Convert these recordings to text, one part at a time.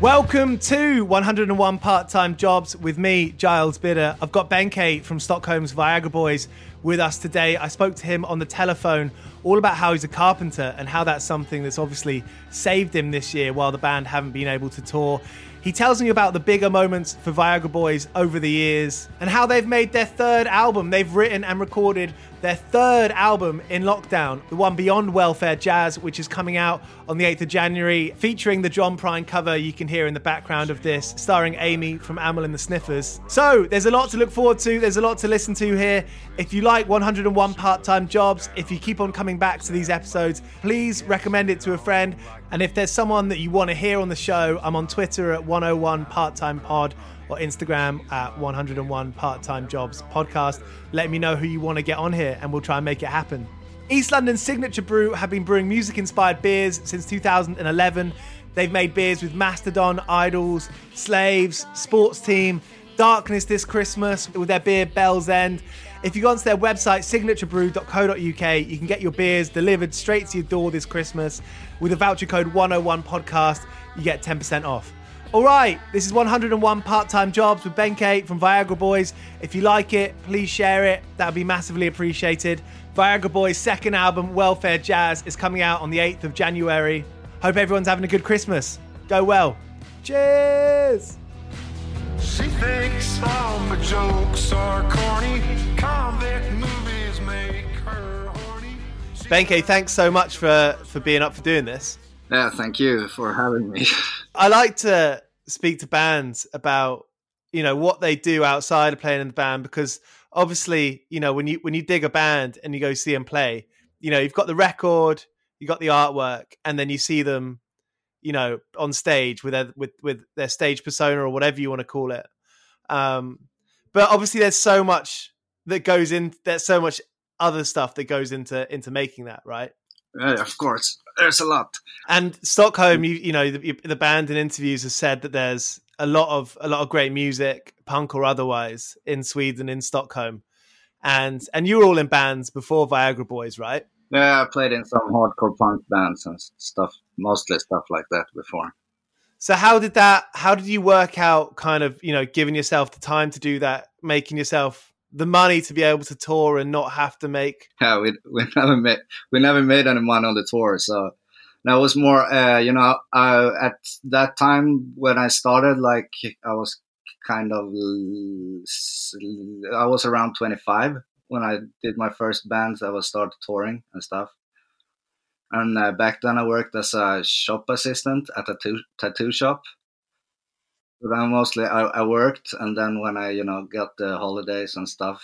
Welcome to 101 Part Time Jobs with me, Giles Bidder. I've got Benke from Stockholm's Viagra Boys with us today. I spoke to him on the telephone all about how he's a carpenter and how that's something that's obviously saved him this year while the band haven't been able to tour. He tells me about the bigger moments for Viagra Boys over the years and how they've made their third album. They've written and recorded their third album in lockdown, the one Beyond Welfare Jazz, which is coming out on the 8th of January, featuring the John Prine cover you can hear in the background of this, starring Amy from Amyl and the Sniffers. So there's a lot to look forward to, there's a lot to listen to here. If you like 101 part time jobs, if you keep on coming back to these episodes, please recommend it to a friend. And if there's someone that you want to hear on the show, I'm on Twitter at 101 part time pod or Instagram at 101 Part Time Jobs Podcast. Let me know who you want to get on here and we'll try and make it happen. East London's Signature Brew have been brewing music inspired beers since 2011. They've made beers with Mastodon, IDLES, Slaves, Sports Team, Darkness this Christmas with their beer Bell's End. If you go onto their website, signaturebrew.co.uk, you can get your beers delivered straight to your door this Christmas. With a voucher code 101 podcast, you get 10% off. All right, this is 101 part time jobs with Benke from Viagra Boys. If you like it, please share it. That would be massively appreciated. Viagra Boys' second album, Welfare Jazz, is coming out on the 8th of January. Hope everyone's having a good Christmas. Go well. Cheers! She thinks all my jokes are corny. Convict movies make her horny. She- Benke, thanks so much for, for being up for doing this. Yeah, thank you for having me. I like to speak to bands about you know what they do outside of playing in the band because obviously you know when you when you dig a band and you go see them play you know you've got the record you got the artwork and then you see them you know on stage with their with with their stage persona or whatever you want to call it um but obviously there's so much that goes in there's so much other stuff that goes into into making that right yeah, of course, there's a lot. and Stockholm, you you know the, the band in interviews has said that there's a lot of a lot of great music, punk or otherwise, in Sweden in Stockholm, and and you were all in bands before Viagra Boys, right? Yeah, I played in some hardcore punk bands and stuff, mostly stuff like that before. So how did that? How did you work out kind of you know giving yourself the time to do that, making yourself the money to be able to tour and not have to make Yeah, we we never made we never made any money on the tour, so that was more. Uh, you know, uh, at that time when I started, like I was kind of I was around 25 when I did my first bands. I was started touring and stuff. And uh, back then, I worked as a shop assistant at a tattoo, tattoo shop. But then mostly I, I worked, and then when I, you know, got the holidays and stuff,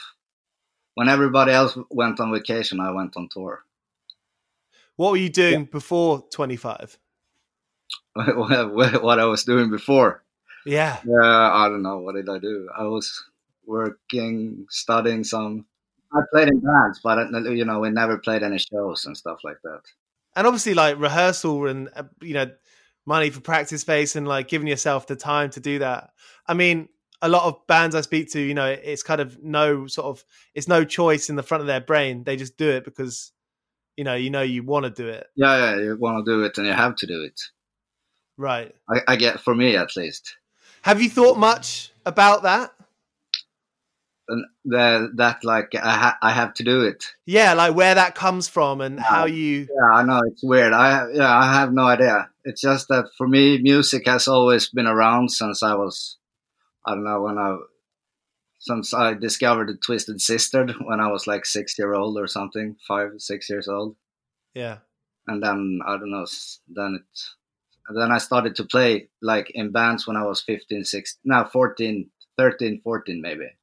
when everybody else went on vacation, I went on tour. what were you doing before 25 what I was doing before. yeah Yeah, I don't know. What did I do? I was working, studying some. I played in bands, but you know, we never played any shows and stuff like that. and obviously like rehearsal and uh, you know money for practice space and like giving yourself the time to do that i mean a lot of bands i speak to you know it's kind of no sort of it's no choice in the front of their brain they just do it because you know you know you want to do it Yeah, yeah, you want to do it and you have to do it. right I, I get for me at least. have you thought much about that the, that like I ha- I have to do it. yeah like where that comes from and how you Yeah, I know it's weird. I yeah, I have no idea. It's just that for me, music has always been around since I was, I don't know when I, since I discovered the Twisted Sister when I was like six year old or something, five six years old, yeah and then I don't know, then it, then I started to play like in bands when I was 15, 16, no, 14, 13, 14 maybe.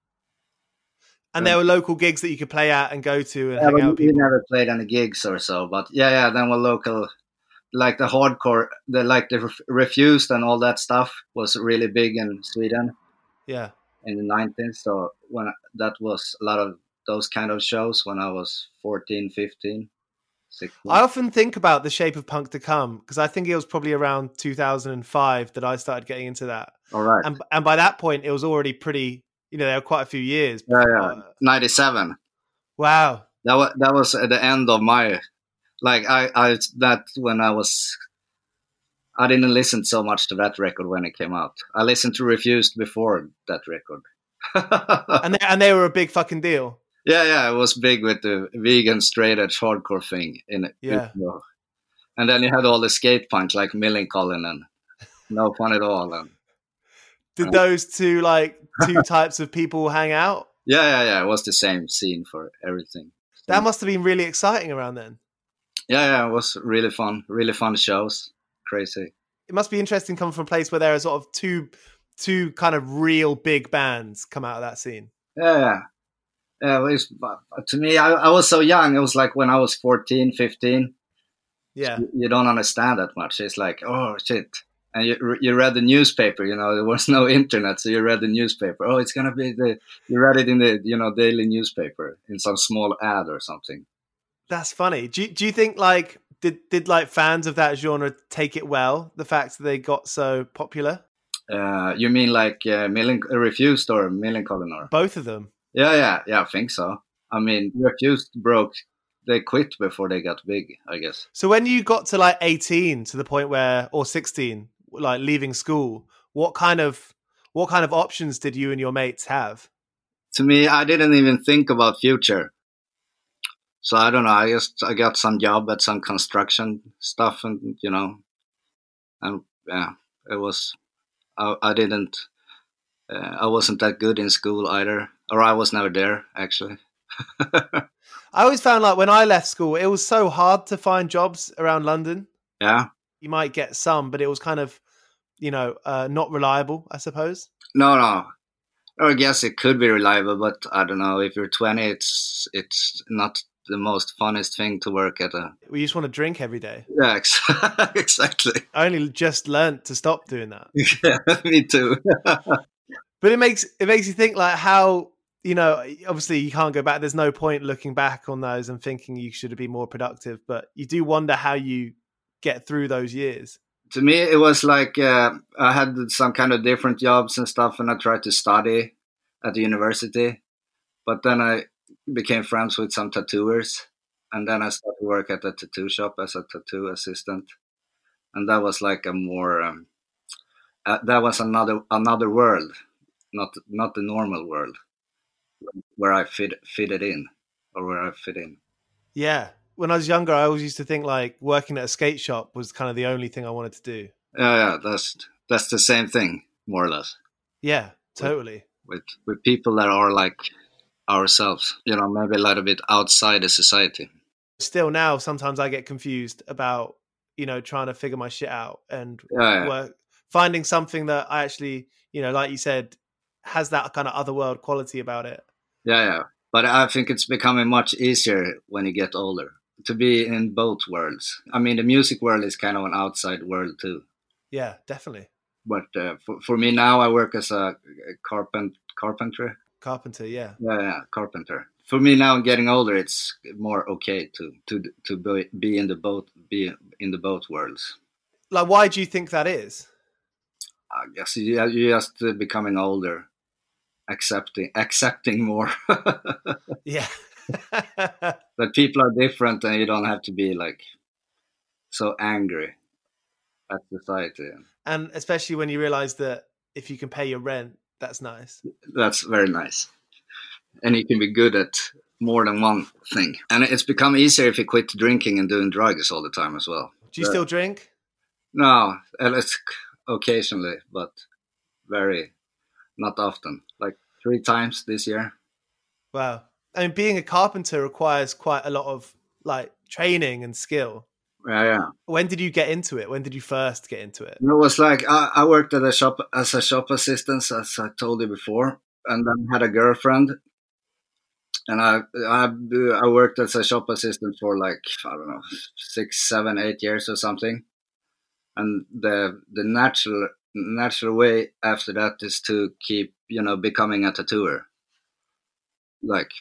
And there were local gigs that you could play at and go to and Yeah, out with we never played any gigs or so. But yeah, yeah, then we're local, like the hardcore, the like the refused and all that stuff was really big in Sweden yeah in the 90s. So when that was a lot of those kind of shows when I was 14, 15, 16. I often think about the shape of punk to come because I think it was probably around 2005 that I started getting into that. all right. and and by that point it was already pretty you know there were quite a few years yeah, yeah. Uh, 97. wow That was that was at the end of my like I I that when I was I didn't listen so much to that record when it came out. I listened to Refused before that record. and they, and they were a big fucking deal yeah, yeah, it was big with the vegan straight edge hardcore thing in it. Yeah. And then you had all the skate punks like Millencolin and no fun at all. And did those two like two types of people hang out yeah, yeah, yeah, it was the same scene for everything. that must have been really exciting around then Yeah, yeah, it was really fun, really fun shows. Crazy. it must be interesting coming from a place where there are sort of two two kind of real big bands come out of that scene Yeah, yeah. Was, to me, I, I was so young. It was like when I was 14, 15. yeah You, you don't understand that much. It's like, oh, shit. And you, you read the newspaper, you know, there was no internet. So you read the newspaper. Oh, it's going to be the, you read it in the, you know, daily newspaper in some small ad or something. that's funny do you, do you think like did did like fans of that genre take it well the fact that they got so popular Uh, you mean like uh, Millen, Refused or Millencolin or? both of them Yeah, yeah, yeah. I think so. I mean, Refused broke. They quit before they got big. I guess. So when you got to like 18 to the point where or 16 like leaving school, what kind of what kind of options did you and your mates have? To me, I didn't even think about future. So I don't know. I just I got some job at some construction stuff, and you know, and yeah, it was. I, I didn't. Uh, I wasn't that good in school either, or I was never there actually. I always found like when I left school, it was so hard to find jobs around London. yeah. You might get some, but it was kind of, you know, uh, not reliable, I suppose. No, no. I guess it could be reliable, but I don't know. If you're 20, it's it's not the most funnest thing to work at a. We just want to drink every day. Yeah, ex- exactly. I only just learnt to stop doing that. Yeah, me too. But it makes it makes you think like how you know obviously you can't go back. There's no point looking back on those and thinking you should have been more productive. But you do wonder how you get through those years. To me, it was like uh, I had some kind of different jobs and stuff, and I tried to study at the university. But then I became friends with some tattooers, and then I started to work at a tattoo shop as a tattoo assistant, and that was like a more um, uh, that was another another world, not not the normal world where I fit fitted in or where I fit in. Yeah. When I was younger, I always used to think like working at a skate shop was kind of the only thing I wanted to do. Yeah, yeah, that's that's the same thing more or less. Yeah, totally. with with people that are like ourselves you know maybe a little bit outside the society Still now, sometimes I get confused about you know trying to figure my shit out and yeah, yeah. work, finding something that I actually you know, like you said, has that kind of otherworld quality about it. yeah yeah but i think it's becoming much easier when you get older to be in both worlds i mean the music world is kind of an outside world too Yeah, definitely. but uh, for, for me now i work as a carpent carpenter Carpenter, yeah. yeah, yeah carpenter for me now getting older it's more okay to to to be, in the both be in the both worlds Like, why do you think that is? I guess you, you're just becoming older, accepting accepting more Yeah. that people are different, and you don't have to be like so angry at society. and especially when you realize that if you can pay your rent, that's nice. That's very nice, and you can be good at more than one thing. And it's become easier if you quit drinking and doing drugs all the time as well. Do you Yeah. still drink? No, occasionally, but very not often. Like three times this year. Wow. I mean, being a carpenter requires quite a lot of like training and skill. Yeah, yeah. When did you get into it? When did you first get into it? It was like I, I worked at a shop as a shop assistant, as I told you before, and then had a girlfriend. And I, I I worked as a shop assistant for like I don't know six, seven, eight years or something. And the the natural natural way after that is to keep you know becoming a tattooer. Like,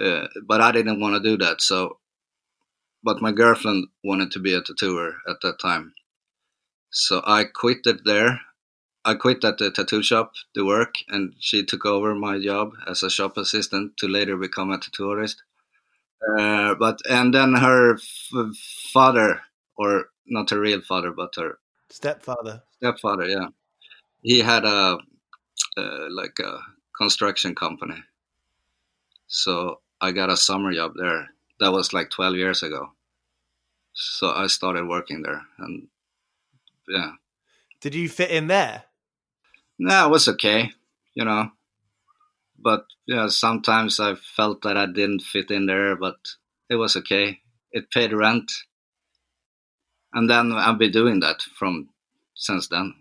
uh, but I didn't want to do that. So, but my girlfriend wanted to be a tattooer at that time. So I quit it there. I quit at the tattoo shop, the work, and she took over my job as a shop assistant to later become a tattoo artist. Uh, but and then her f- father, or not her real father, but her Stepfather. stepfather, yeah, he had a uh, like a construction company. So I got a summer job there. That was like twelve years ago. So I started working there, and yeah, Did you fit in there? No, it was okay, you know. But yeah, sometimes I felt that I didn't fit in there, but it was okay. It paid rent, and then I've been doing that from since then.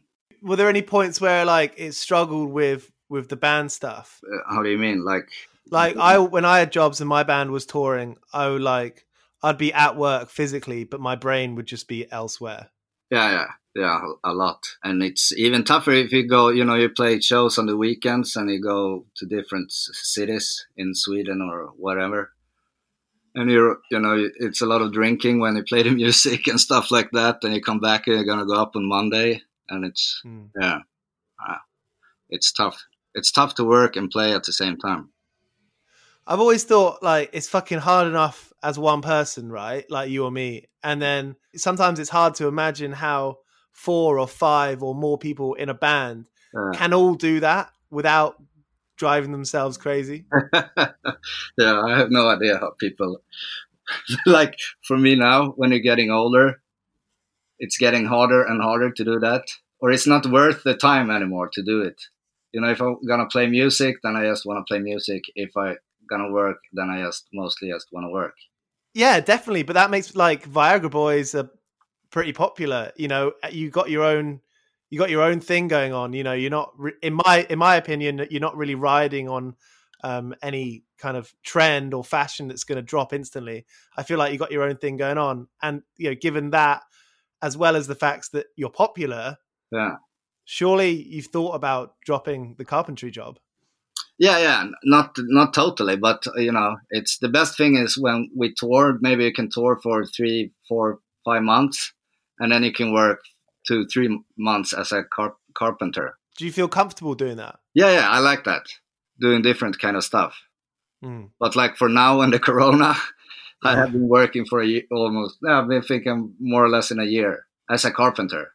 Were there any points where like it struggled with with the band stuff? Uh, How do you mean? Like, Like I when I had jobs and my band was touring, I would like I'd be at work physically, but my brain would just be elsewhere. yeah, yeah, yeah, a lot. And it's even tougher if you go, you know, you play shows on the weekends and you go to different cities in Sweden or whatever. And you're, you know, it's a lot of drinking when you play the music and stuff like that. And you come back and you're gonna go up on Monday, and it's Hmm. yeah, ah, it's tough. It's tough to work and play at the same time. I've always thought like it's fucking hard enough as one person, right? Like you or me. And then sometimes it's hard to imagine how four or five or more people in a band Uh, can all do that without driving themselves crazy. yeah, I have no idea how people like for me now when you're getting older, it's getting harder and harder to do that, or it's not worth the time anymore to do it. You know, if I'm gonna play music, then I just want to play music. If I gonna work, then I just mostly just want to work. Yeah, definitely. But that makes like Viagra Boys are pretty popular. You know, you got your own, you got your own thing going on. You know, you're not, in my in my opinion, you're not really riding on um, any kind of trend or fashion that's going to drop instantly. I feel like you got your own thing going on, and you know, given that, as well as the facts that you're popular, Yeah, surely you've thought about dropping the carpentry job. Yeah, yeah. Not not totally, but uh, you know, it's the best thing is when we tour. Maybe you can tour for three, four, five months, and then you can work two, three months as a car- carpenter. Do you feel comfortable doing that? Yeah, yeah, I like that. Doing different kind of stuff. Mm. But like for now and the corona, I have been working for a year almost. I've been thinking more or less in a year as a carpenter.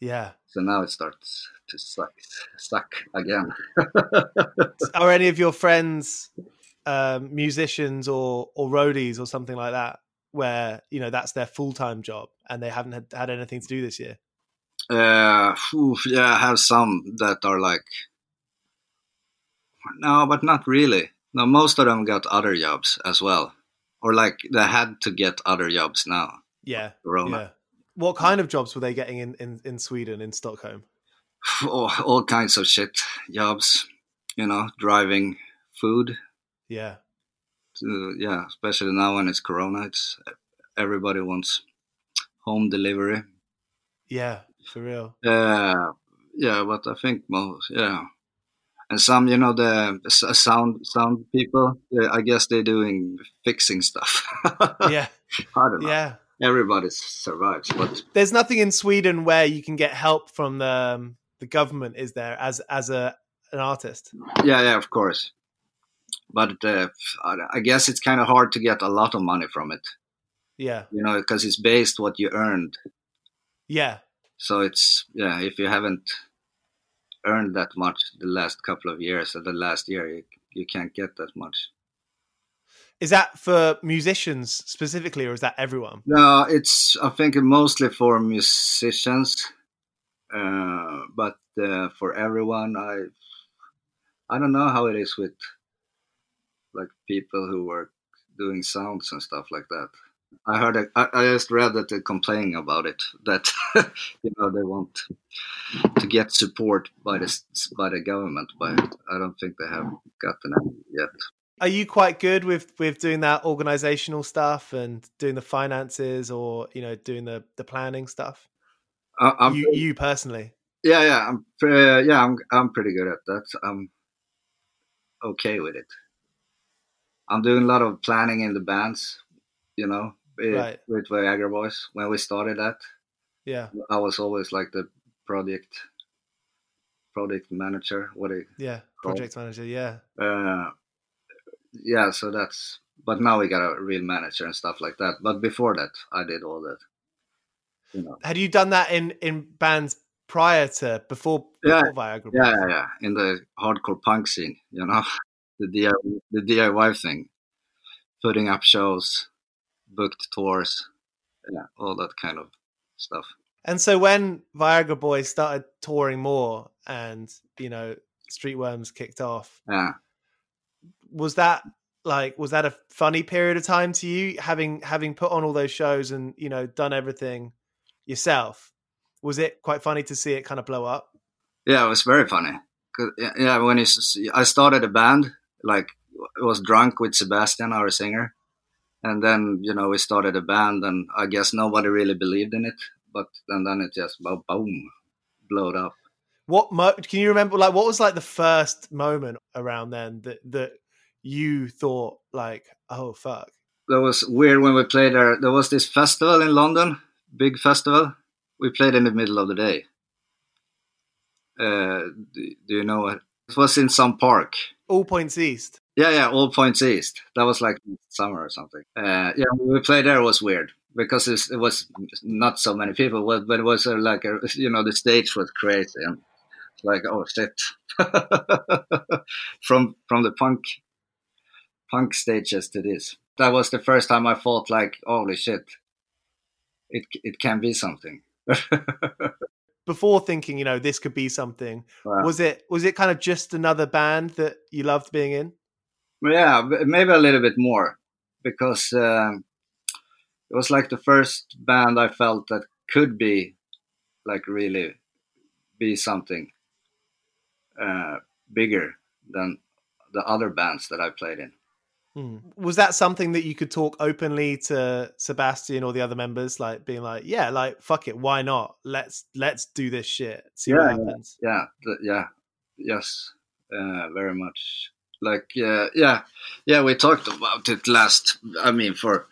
Yeah. So now it starts to suck, suck again. Are any of your friends um, musicians or or roadies or something like that, where you know that's their full time job and they haven't had, had anything to do this year? Uh, phew, yeah, I have some that are like, no, but not really. No, most of them got other jobs as well, or like they had to get other jobs now. Yeah. Corona. Yeah. What kind of jobs were they getting in, in, in Sweden, in Stockholm? all, all kinds of shit jobs, you know, driving food. Yeah. To, yeah, especially now when it's Corona, it's everybody wants home delivery. Yeah. For real. Uh, yeah, but I think most, yeah, and some, you know, the sound sound people. uh, I guess they're doing fixing stuff. Yeah. I don't know. Yeah. Everybody survives, but There's nothing in Sweden where you can get help from the um, the government, is there? As as a an artist? yeah, yeah, of course. But uh, I I guess it's kind of hard to get a lot of money from it. Yeah. you know, because it's based what you earned. Yeah. So it's yeah, if you haven't earned that much the last couple of years or the last year, you, you can't get that much. Is that for musicians specifically, or is that everyone? No, it's I think mostly for musicians, uh, but uh, for everyone, I I don't know how it is with like people who work doing sounds and stuff like that. I heard a, I, I just read that they're complaining about it that you know they want to get support by the by the government, but I don't think they have gotten any yet. Are you quite good with with doing that organizational stuff and doing the finances, or you know, doing the the planning stuff? I, I'm you you personally? Yeah, yeah, I'm pre- yeah, I'm I'm pretty good at that. I'm okay with it. I'm doing a lot of planning in the bands, you know, with, Right. with Viagra Boys. When we started that, Yeah, I was always like the project project manager. What it, yeah. Project manager. Yeah, uh, yeah. So that's. But now we got a real manager and stuff like that. But before that, I did all that. Know. had you done that in in bands prior to before, Yeah, before Viagra? Yeah, yeah, yeah. In the hardcore punk scene, you know, the DIY, the DIY thing, putting up shows, booked tours, yeah, all that kind of stuff. And so when Viagra Boys started touring more, and you know, Streetworms kicked off, Yeah, was that like was that a funny period of time to you having having put on all those shows and you know done everything yourself was it quite funny to see it kind of blow up yeah, it was very funny. yeah, yeah, when it's, I started a band, like I was drunk with Sebastian, our singer, and then you know we started a band, and I guess nobody really believed in it, but and then it just bo- boom, blowed up. what mo- can you remember like what was like the first moment around then that that you thought like oh fuck that was weird when we played there. There was this festival in London, big festival. We played in the middle of the day. Uh, do, do you know what? It was in some park. all points east Yeah, yeah, All Points East. That was like summer or something. Uh, yeah, we played there was weird because it was not so many people, but it was uh, like a, you know the stage was crazy and like oh shit from from the punk punk stages to this. That was the first time I thought like holy shit, it it can be something. Before thinking, you know, this could be something, wow. was it was it kind of just another band that you loved being in? Yeah, maybe a little bit more because um, it was like the first band I felt that could be like really be something uh, bigger than the other bands that I played in. Hmm. Was that something that you could talk openly to Sebastian or the other members, like being like, "Yeah, like fuck it, why not? Let's let's do this shit, see yeah, what happens." Yeah, yeah, yeah, yes, uh, very much. Like, uh, yeah, yeah, we talked about it last. I mean, for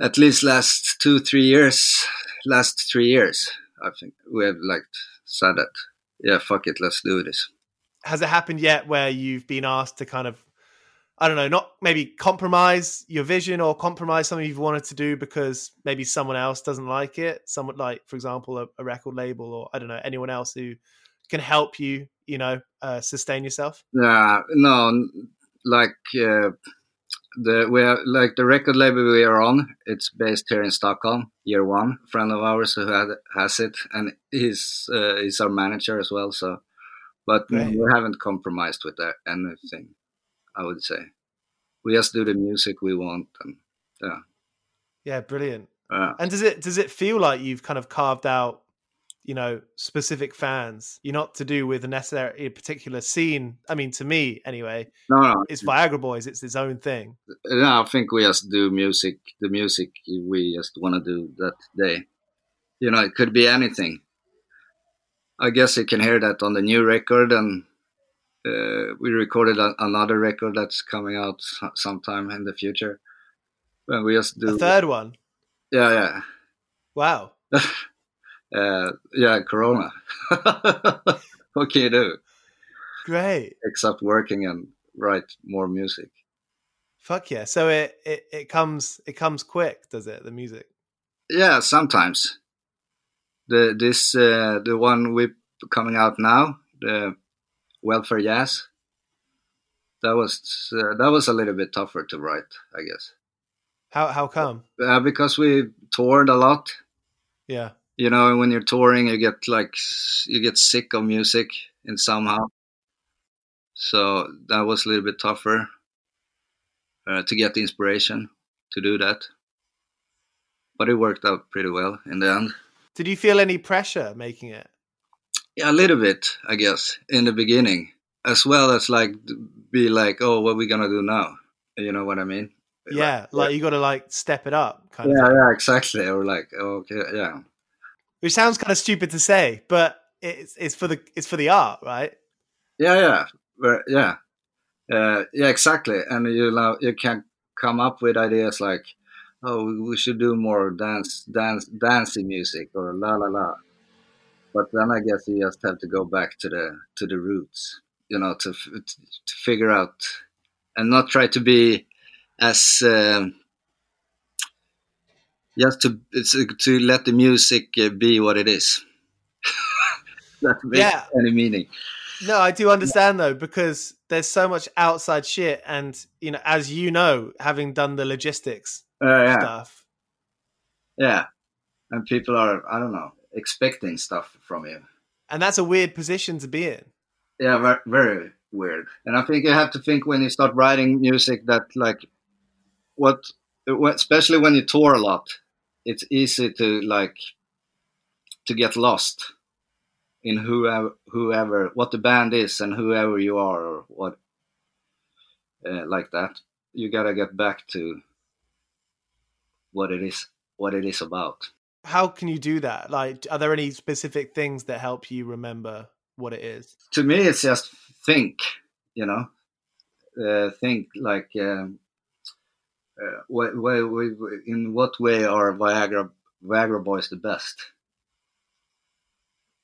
at least last two, three years, last three years, I think we have like said that. Yeah, fuck it, let's do this. Has it happened yet where you've been asked to kind of I don't know, not maybe compromise your vision or compromise something you've wanted to do because maybe someone else doesn't like it. Someone like, for example, a, a record label or I don't know, anyone else who can help you, you know, uh, sustain yourself. Yeah, no, like uh, the we are like the record label we are on. It's based here in Stockholm. Year one, friend of ours who had, has it, and he's uh, he's our manager as well. So, but we haven't compromised with that anything. I would say. We just do the music we want, and yeah. Yeah, brilliant. Yeah. And does it does it feel like you've kind of carved out, you know, specific fans? You're not to do with a necessary a particular scene. I mean, to me anyway. No, no. It's Viagra Boys. It's its own thing. No, I think we just do music. The music we just want to do that day. You know, it could be anything. I guess you can hear that on the new record, and uh, we recorded a, another record that's coming out sometime in the future. And we just do a third one. Yeah, yeah. Wow. uh, yeah, Corona. what can you do? Great. Except working and write more music. Fuck yeah! So it, it it comes it comes quick, does it? The music. Yeah, sometimes. The this uh, the one we coming out now the welfare jazz. That was uh, that was a little bit tougher to write, I guess. How how come? Uh, because we toured a lot. Yeah. You know, when you're touring, you get like you get sick of music in somehow. So that was a little bit tougher uh, to get the inspiration to do that. But it worked out pretty well in the end. Did you feel any pressure making it? Yeah, a little bit, I guess, in the beginning, as well as like be like, oh, what are we gonna do now? You know what I mean? Yeah, like, like you got to like step it up. Kind yeah, of yeah, exactly. Or like, oh, okay, yeah. Which sounds kind of stupid to say, but it's it's for the it's for the art, right? Yeah, yeah, yeah, uh, yeah, exactly. And you know, you can come up with ideas like, oh, we should do more dance, dance, dancing music, or la la la but then I guess you just have to go back to the to the roots, you know, to to figure out and not try to be as um, just to to let the music uh, be what it is. that makes yeah. any meaning. No, I do understand though because there's so much outside shit, and you know, as you know, having done the logistics uh, yeah. stuff. Yeah, and people are I don't know expecting stuff from you. And that's a weird position to be in. Yeah, very, weird. And I think you have to think when you start writing music that like what, especially when you tour a lot, it's easy to like to get lost in whoever whoever what the band is and whoever you are or what uh, like that. You gotta get back to what it is what it is about how can you do that? Like, are there any specific things that help you remember what it is? To me, it's just think. You know, uh, think like um, uh, what, what, in what way are Viagra Viagra Boys the best?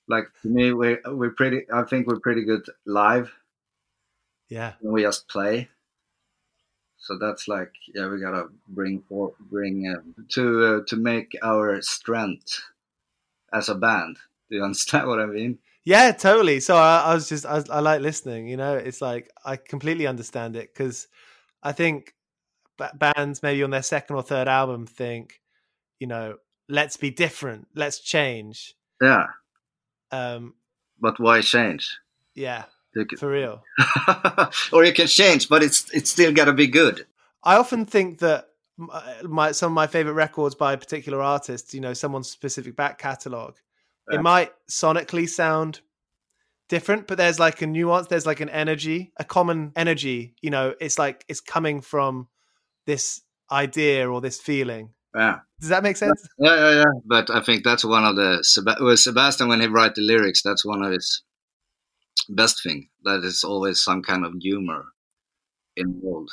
Like to me, we we're pretty. I think we're pretty good live. Yeah. we just play. So that's like, yeah, we gotta bring for bring uh, to uh, to make our strength as a band. Do you understand what I mean? Yeah, totally. So I, I was just, I, I like listening. You know, it's like I completely understand it because I think ba- bands maybe on their second or third album think, you know, let's be different, let's change. Yeah, Um, but why change? yeah, for real. or you can change, but it's it's still gotta be good. I often think that uh, my some of my favorite records by a particular artists, you know, someone's specific back catalog, Yeah. it might sonically sound different, but there's like a nuance, there's like an energy, a common energy. You know, it's like it's coming from this idea or this feeling. Yeah. Does that make sense? Yeah, yeah, yeah. But I think that's one of the Seb- well, Sebastian when he write the lyrics. That's one of his best thing. That is always some kind of humor involved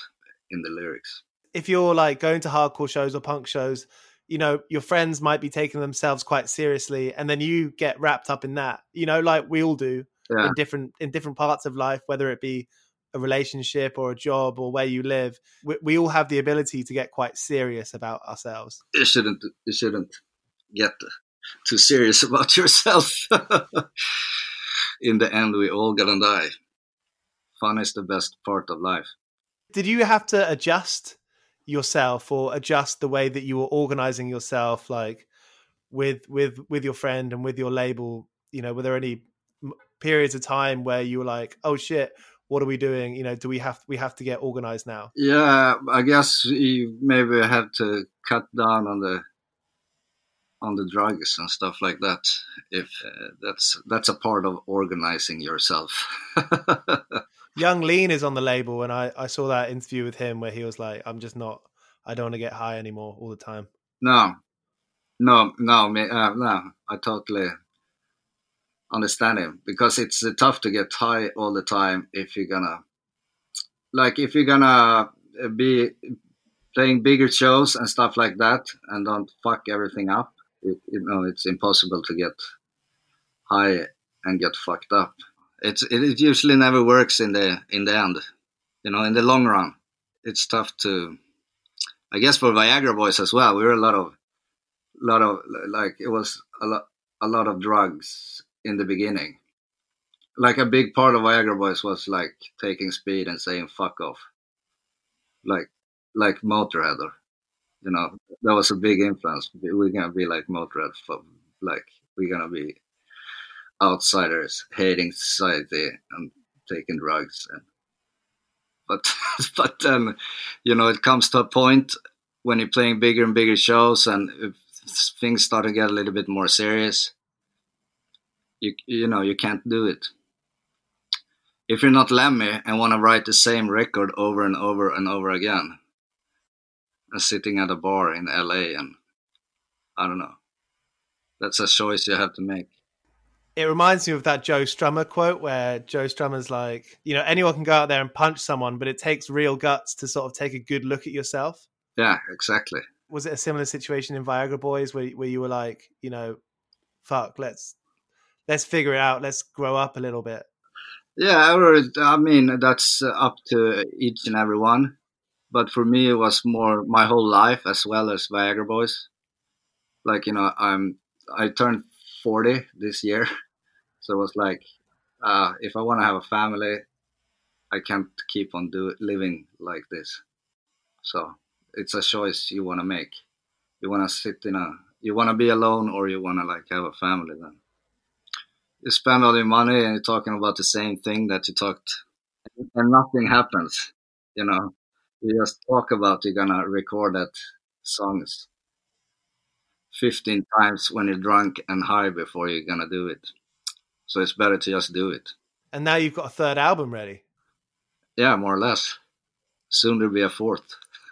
in the lyrics. If you're like going to hardcore shows or punk shows, you know, your friends might be taking themselves quite seriously, and then you get wrapped up in that. You know, like we all do. Yeah, in different in different parts of life, whether it be a relationship or a job or where you live. We, we all have the ability to get quite serious about ourselves. you shouldn't you shouldn't get too serious about yourself. in the end, we all gonna die. Fun is the best part of life. Did you have to adjust yourself or adjust the way that you were organizing yourself, like with with with your friend and with your label? You know, were there any periods of time where you were like, "Oh shit, what are we doing? You know, do we have we have to get organized now?" Yeah, I guess you maybe have to cut down on the on the drugs and stuff like that. If uh, that's that's a part of organizing yourself. Yung Lean is on the label, and I, I saw that interview with him where he was like, "I'm just not. I don't want to get high anymore all the time." no, no, no, me, uh, no. I totally understand him because it's uh, tough to get high all the time if you're gonna like if you're gonna uh, be playing bigger shows and stuff like that and don't fuck everything up. It, you know, it's impossible to get high and get fucked up. It's it, it usually never works in the in the end. You know, in the long run, it's tough to. I guess for Viagra boys as well, we were a lot of, lot of like it was a lot a lot of drugs in the beginning. Like a big part of Viagra boys was like taking speed and saying fuck off, like like Motorhead or you know that was a big influence. We're gonna be like Motorhead, for, like we're gonna be outsiders, hating society and taking drugs. And, but but then you know it comes to a point when you're playing bigger and bigger shows, and things start to get a little bit more serious, you you know you can't do it. If you're not Lemmy and want to write the same record over and over and over again, sitting at a bar in LA and I don't know. That's a choice you have to make. It reminds me of that Joe Strummer quote where Joe Strummer's like, you know, anyone can go out there and punch someone, but it takes real guts to sort of take a good look at yourself. Yeah, exactly. Was it a similar situation in Viagra Boys where where you were like, you know, fuck, let's let's figure it out, let's grow up a little bit. Yeah, I mean that's up to each and every one. But for me, it was more my whole life as well as Viagra Boys. Like you know, I'm I turned forty this year, so it was like, uh, if I want to have a family, I can't keep on do living like this. So it's a choice you want to make. You want to sit in a, you want to be alone, or you want to like have a family. Then you spend all your money and you're talking about the same thing that you talked, and nothing happens. You know, you just talk about you're gonna record that songs 15 times when you're drunk and high before you're gonna do it. So it's better to just do it. And now you've got a third album ready. Yeah, more or less. Soon there'll be a fourth.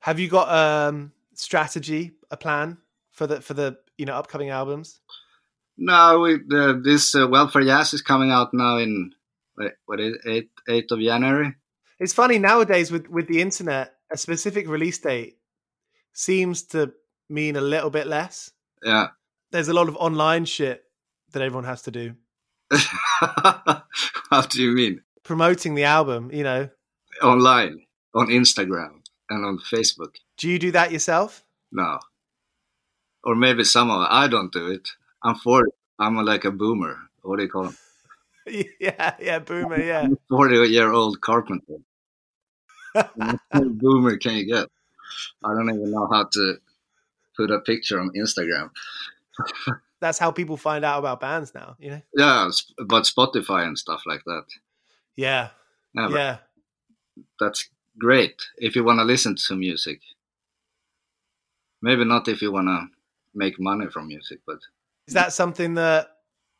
Have you got um strategy, a plan for the for the you know upcoming albums? no, we, the, this uh, Welfare Jazz is coming out now in what is it, 8th, 8th of January. It's funny nowadays with with the internet, a specific release date seems to mean a little bit less. Yeah. There's a lot of online shit that everyone has to do. How do you mean? promoting the album, you know. online on Instagram and on Facebook. Do you do that yourself? No, or maybe some of it. I don't do it. I'm 40. I'm like a boomer. What do you call him? yeah, yeah, boomer, yeah. 40 year old carpenter. Boomer can you get? I don't even know how to put a picture on Instagram. That's how people find out about bands now, you know? Yeah, but Spotify and stuff like that. Yeah. Yeah, Yeah. that's great if you want to listen to music. Maybe not if you want to make money from music, but Is that something that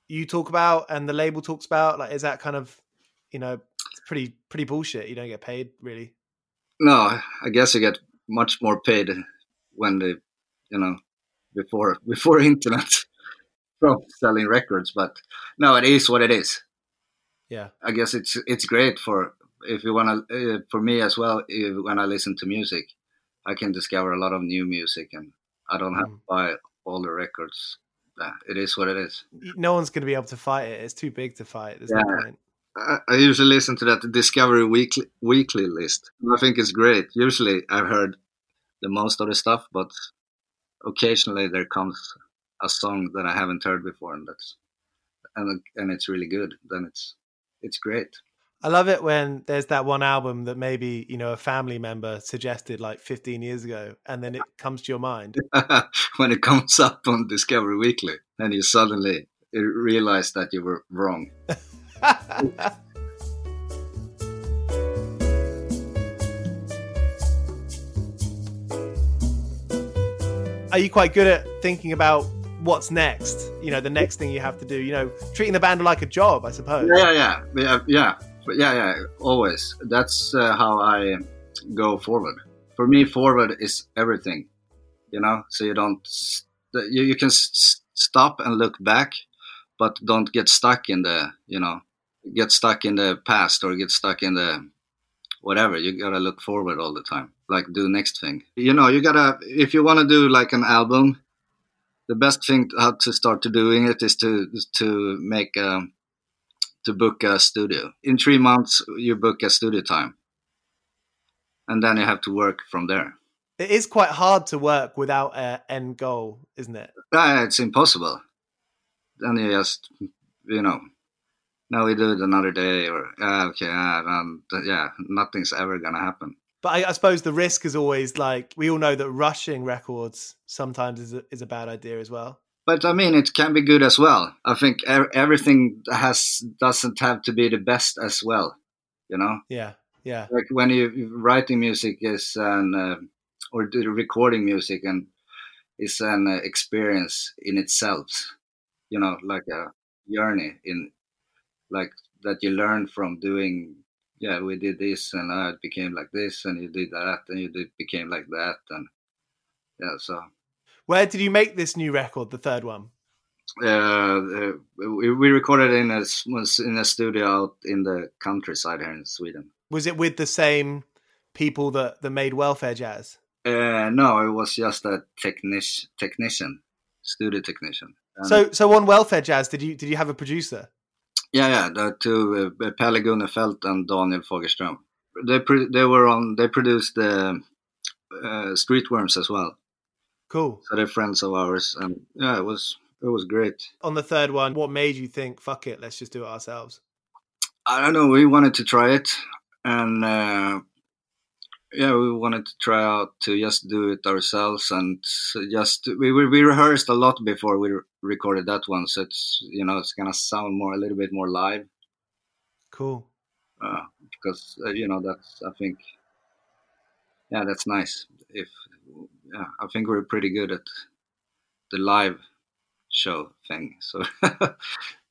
you talk about and the label talks about? Like, is that kind of, you know, it's pretty pretty bullshit. You don't get paid really. No, I guess you get much more paid when they, you know, before before internet from selling records. But no, it is what it is. Yeah. I guess it's it's great for if you want to uh, for me as well. If, when I listen to music, I can discover a lot of new music, and I don't have to buy all the records. Yeah, it is what it is. No one's going to be able to fight it. It's too big to fight. There's no point. I, I usually listen to that Discovery weekly weekly list. I think it's great. Usually, I've heard the most of the stuff, but occasionally there comes a song that I haven't heard before, and that's and and it's really good. Then it's it's great. I love it when there's that one album that maybe, you know, a family member suggested like 15 years ago and then it comes to your mind. when it comes up on Discovery Weekly, and you suddenly realize that you were wrong. Are you quite good at thinking about what's next? You know, the next thing you have to do, you know, treating the band like a job, I suppose. Yeah, yeah, yeah, yeah, yeah, yeah. Always. That's uh, how I go forward. For me, forward is everything. You know, so you don't. You you can stop and look back, but don't get stuck in the. You know, get stuck in the past or get stuck in the whatever. You gotta look forward all the time. Like do next thing. You know, you gotta if you want to do like an album. The best thing how to start to doing it is to to make um, to book a studio. In three months, you book a studio time, and then you have to work from there. It is quite hard to work without an end goal, isn't it? Ah, it's impossible. Then you just, you know, now we do it another day, or ah, okay, ah, um, th- yeah, nothing's ever gonna happen. But I, I suppose the risk is always like we all know that rushing records sometimes is a, is a bad idea as well. But I mean, it can be good as well. I think e- everything has doesn't have to be the best as well. You know, Yeah, yeah, like when you writing music is an uh, or recording music and is an uh, experience in itself you know like a journey in like that you learn from doing yeah we did this and it became like this and you did that and you did became like that and yeah so Where did you make this new record, the third one? uh, uh, we, we recorded in a in a studio out in the countryside here in Sweden Was it with the same people that that made Welfare Jazz? Uh, no, it was just a technic- technician, studio technician. And- So so on Welfare Jazz, did you did you have a producer? yeah, yeah, the two uh, Pelle Gunnerfeldt and Daniel Fagerström. They pro- they were on. They produced the uh, Streetworms as well. Cool. So they're friends of ours, and yeah, it was it was great. On the third one, what made you think, fuck it, let's just do it ourselves? I don't know. We wanted to try it, and uh, yeah, we wanted to try out to just do it ourselves, and just we we we rehearsed a lot before we re- recorded that one, so it's you know it's gonna sound more a little bit more live Cool. uh, because uh, you know that's I think yeah that's nice. If yeah, I think we're pretty good at the live show thing, so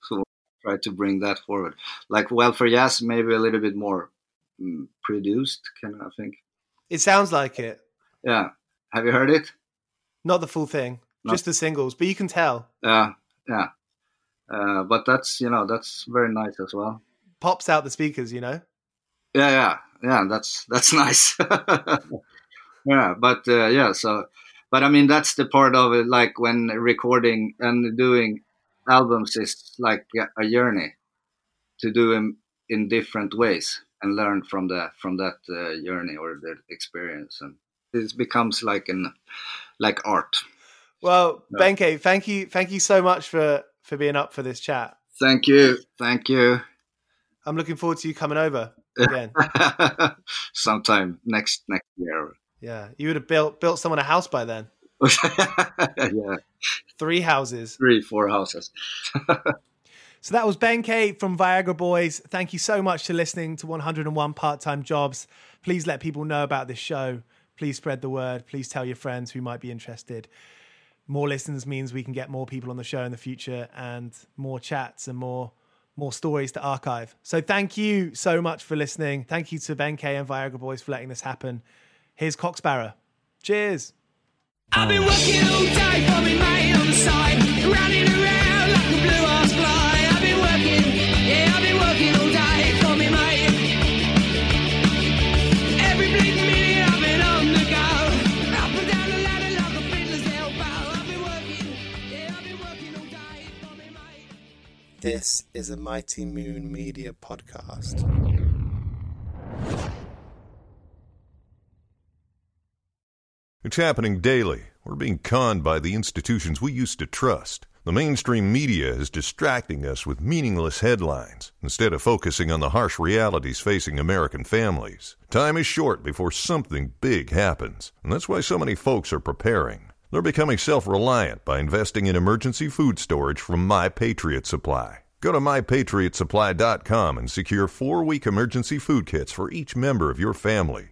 so try to bring that forward. Like Welfare Jazz, maybe a little bit more mm, produced. Can I think? It sounds like it. Yeah, have you heard it? Not the full thing, No. just the singles, but you can tell. Yeah, yeah. Uh, but that's you know that's very nice as well. Pops out the speakers, you know. Yeah, yeah, yeah. That's that's nice. yeah, but uh, yeah. So, but I mean, that's the part of it. Like when recording and doing albums is like a journey to do them in different ways and learn from the from that uh, journey or the experience, and it becomes like an like art. Well, Benke, thank you, thank you so much for for being up for this chat. Thank you, thank you. I'm looking forward to you coming over again. Sometime next next year. Yeah, you would have built built someone a house by then. yeah, Three houses. three, four houses. So that was Benke from Viagra Boys. Thank you so much for listening to 101 Part Time Jobs. Please let people know about this show. Please spread the word. Please tell your friends who might be interested. More listens means we can get more people on the show in the future and more chats and more more stories to archive. So thank you so much for listening. Thank you to Benke and Viagra Boys for letting this happen. Here's Cock Sparrer. Cheers. I've been working all day mate on the side, running around like a blue This is a Mighty Moon Media podcast. It's happening daily. We're being conned by the institutions we used to trust. The mainstream media is distracting us with meaningless headlines instead of focusing on the harsh realities facing American families. Time is short before something big happens, and that's why so many folks are preparing. They're becoming self reliant by investing in emergency food storage from My Patriot Supply. Go to mypatriotsupply.com and secure four week emergency food kits for each member of your family.